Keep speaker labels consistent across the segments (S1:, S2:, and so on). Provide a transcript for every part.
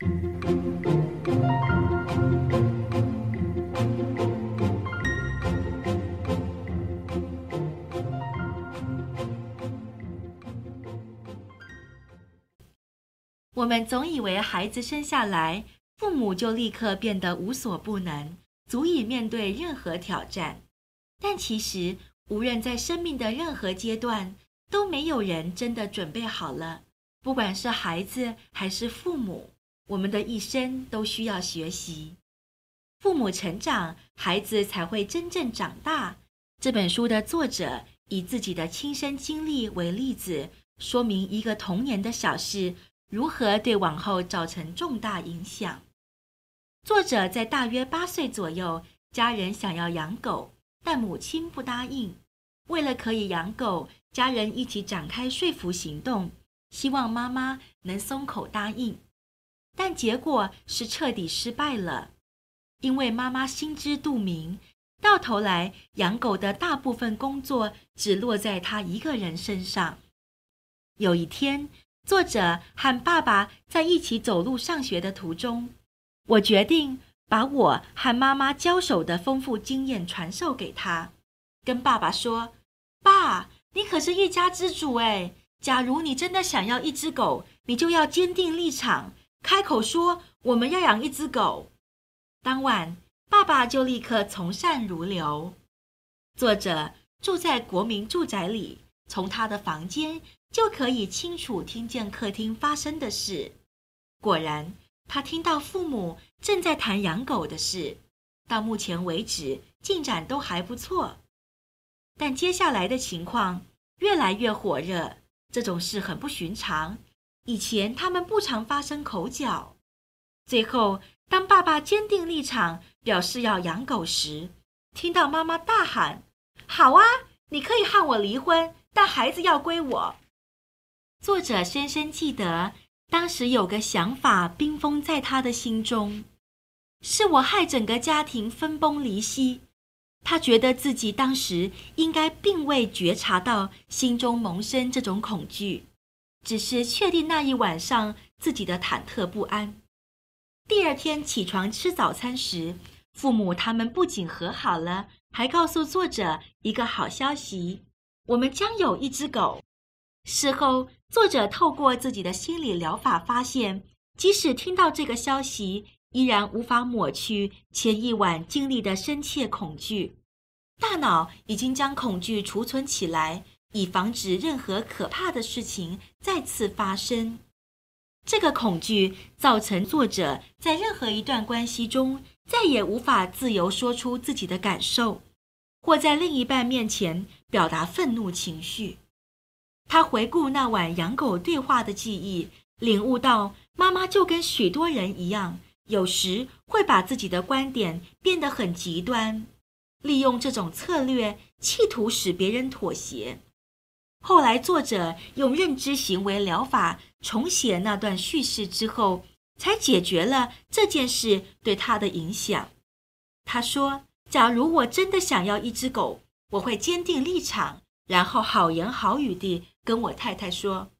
S1: 我们总以为孩子生下来，父母就立刻变得无所不能，足以面对任何挑战。但其实，无论在生命的任何阶段，都没有人真的准备好了。不管是孩子还是父母，我们的一生都需要学习。父母成长，孩子才会真正长大。这本书的作者以自己的亲身经历为例子，说明一个童年的小事如何对往后造成重大影响。作者在大约八岁左右，家人想要养狗，但母亲不答应。为了可以养狗，家人一起展开说服行动，希望妈妈能松口答应。但结果是彻底失败了，因为妈妈心知肚明，到头来养狗的大部分工作只落在她一个人身上。有一天，作者和爸爸在一起走路上学的途中，我决定把我和妈妈交手的丰富经验传授给他，跟爸爸说。爸，你可是一家之主哎！假如你真的想要一只狗，你就要坚定立场，开口说我们要养一只狗。当晚，爸爸就立刻从善如流。作者住在国民住宅里，从他的房间就可以清楚听见客厅发生的事。果然，他听到父母正在谈养狗的事，到目前为止进展都还不错。但接下来的情况越来越火热，这种事很不寻常。以前他们不常发生口角。最后，当爸爸坚定立场，表示要养狗时，听到妈妈大喊：“好啊，你可以和我离婚，但孩子要归我。”作者深深记得，当时有个想法冰封在他的心中：是我害整个家庭分崩离析。他觉得自己当时应该并未觉察到心中萌生这种恐惧，只是确定那一晚上自己的忐忑不安。第二天起床吃早餐时，父母他们不仅和好了，还告诉作者一个好消息：我们将有一只狗。事后，作者透过自己的心理疗法发现，即使听到这个消息，依然无法抹去前一晚经历的深切恐惧，大脑已经将恐惧储存起来，以防止任何可怕的事情再次发生。这个恐惧造成作者在任何一段关系中再也无法自由说出自己的感受，或在另一半面前表达愤怒情绪。他回顾那晚养狗对话的记忆，领悟到妈妈就跟许多人一样。有时会把自己的观点变得很极端，利用这种策略，企图使别人妥协。后来，作者用认知行为疗法重写那段叙事之后，才解决了这件事对他的影响。他说：“假如我真的想要一只狗，我会坚定立场，然后好言好语地跟我太太说。”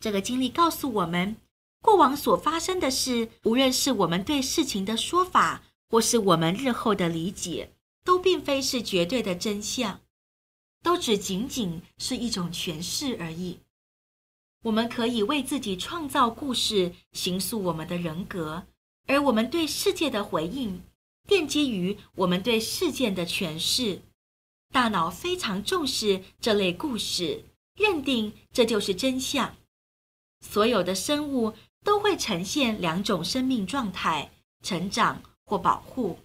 S1: 这个经历告诉我们。过往所发生的事，无论是我们对事情的说法，或是我们日后的理解，都并非是绝对的真相，都只仅仅是一种诠释而已。我们可以为自己创造故事，形塑我们的人格，而我们对世界的回应，奠基于我们对事件的诠释。大脑非常重视这类故事，认定这就是真相。所有的生物。都会呈现两种生命状态：成长或保护。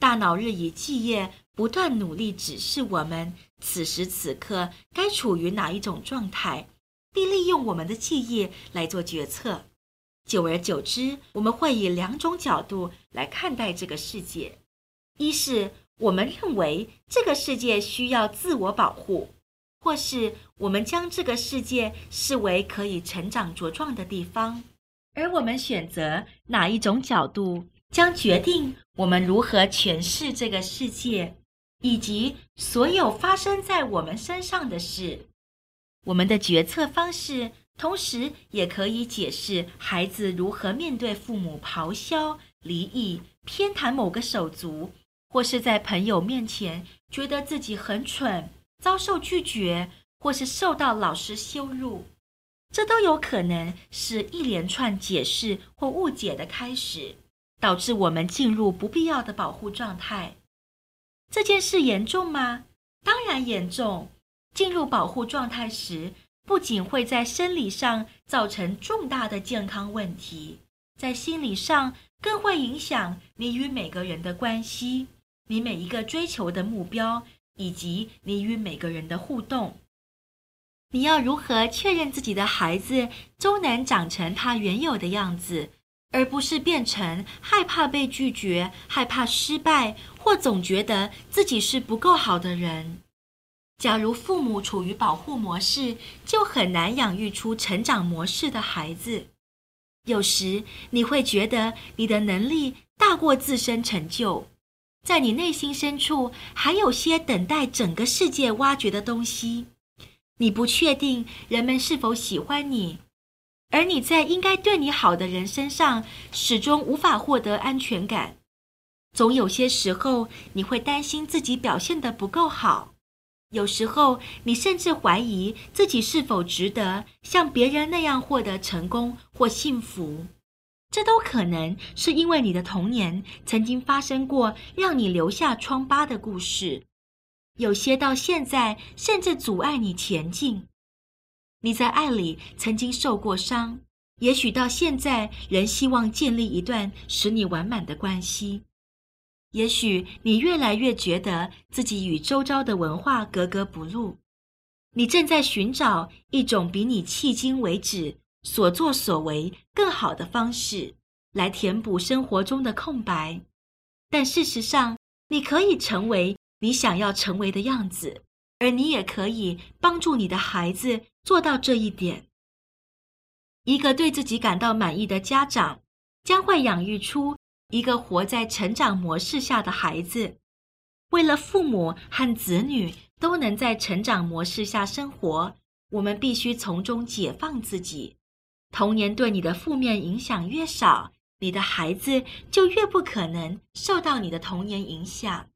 S1: 大脑日以继夜，不断努力指示我们此时此刻该处于哪一种状态，并利用我们的记忆来做决策。久而久之，我们会以两种角度来看待这个世界：一是我们认为这个世界需要自我保护，或是我们将这个世界视为可以成长茁壮的地方。而我们选择哪一种角度，将决定我们如何诠释这个世界，以及所有发生在我们身上的事。我们的决策方式同时也可以解释孩子如何面对父母咆哮、离异、偏袒某个手足，或是在朋友面前觉得自己很蠢，遭受拒绝，或是受到老师羞辱。这都有可能是一连串解释或误解的开始，导致我们进入不必要的保护状态。这件事严重吗？当然严重。进入保护状态时，不仅会在生理上造成重大的健康问题，在心理上更会影响你与每个人的关系，你每一个追求的目标，以及你与每个人的互动。你要如何确认自己的孩子终能长成他原有的样子，而不是变成害怕被拒绝、害怕失败，或总觉得自己是不够好的人？假如父母处于保护模式，就很难养育出成长模式的孩子。有时你会觉得你的能力大过自身成就，在你内心深处还有些等待整个世界挖掘的东西。你不确定人们是否喜欢你，而你在应该对你好的人身上始终无法获得安全感。总有些时候，你会担心自己表现得不够好；有时候，你甚至怀疑自己是否值得像别人那样获得成功或幸福。这都可能是因为你的童年曾经发生过让你留下疮疤的故事。有些到现在甚至阻碍你前进。你在爱里曾经受过伤，也许到现在仍希望建立一段使你完满的关系。也许你越来越觉得自己与周遭的文化格格不入，你正在寻找一种比你迄今为止所作所为更好的方式来填补生活中的空白。但事实上，你可以成为。你想要成为的样子，而你也可以帮助你的孩子做到这一点。一个对自己感到满意的家长，将会养育出一个活在成长模式下的孩子。为了父母和子女都能在成长模式下生活，我们必须从中解放自己。童年对你的负面影响越少，你的孩子就越不可能受到你的童年影响。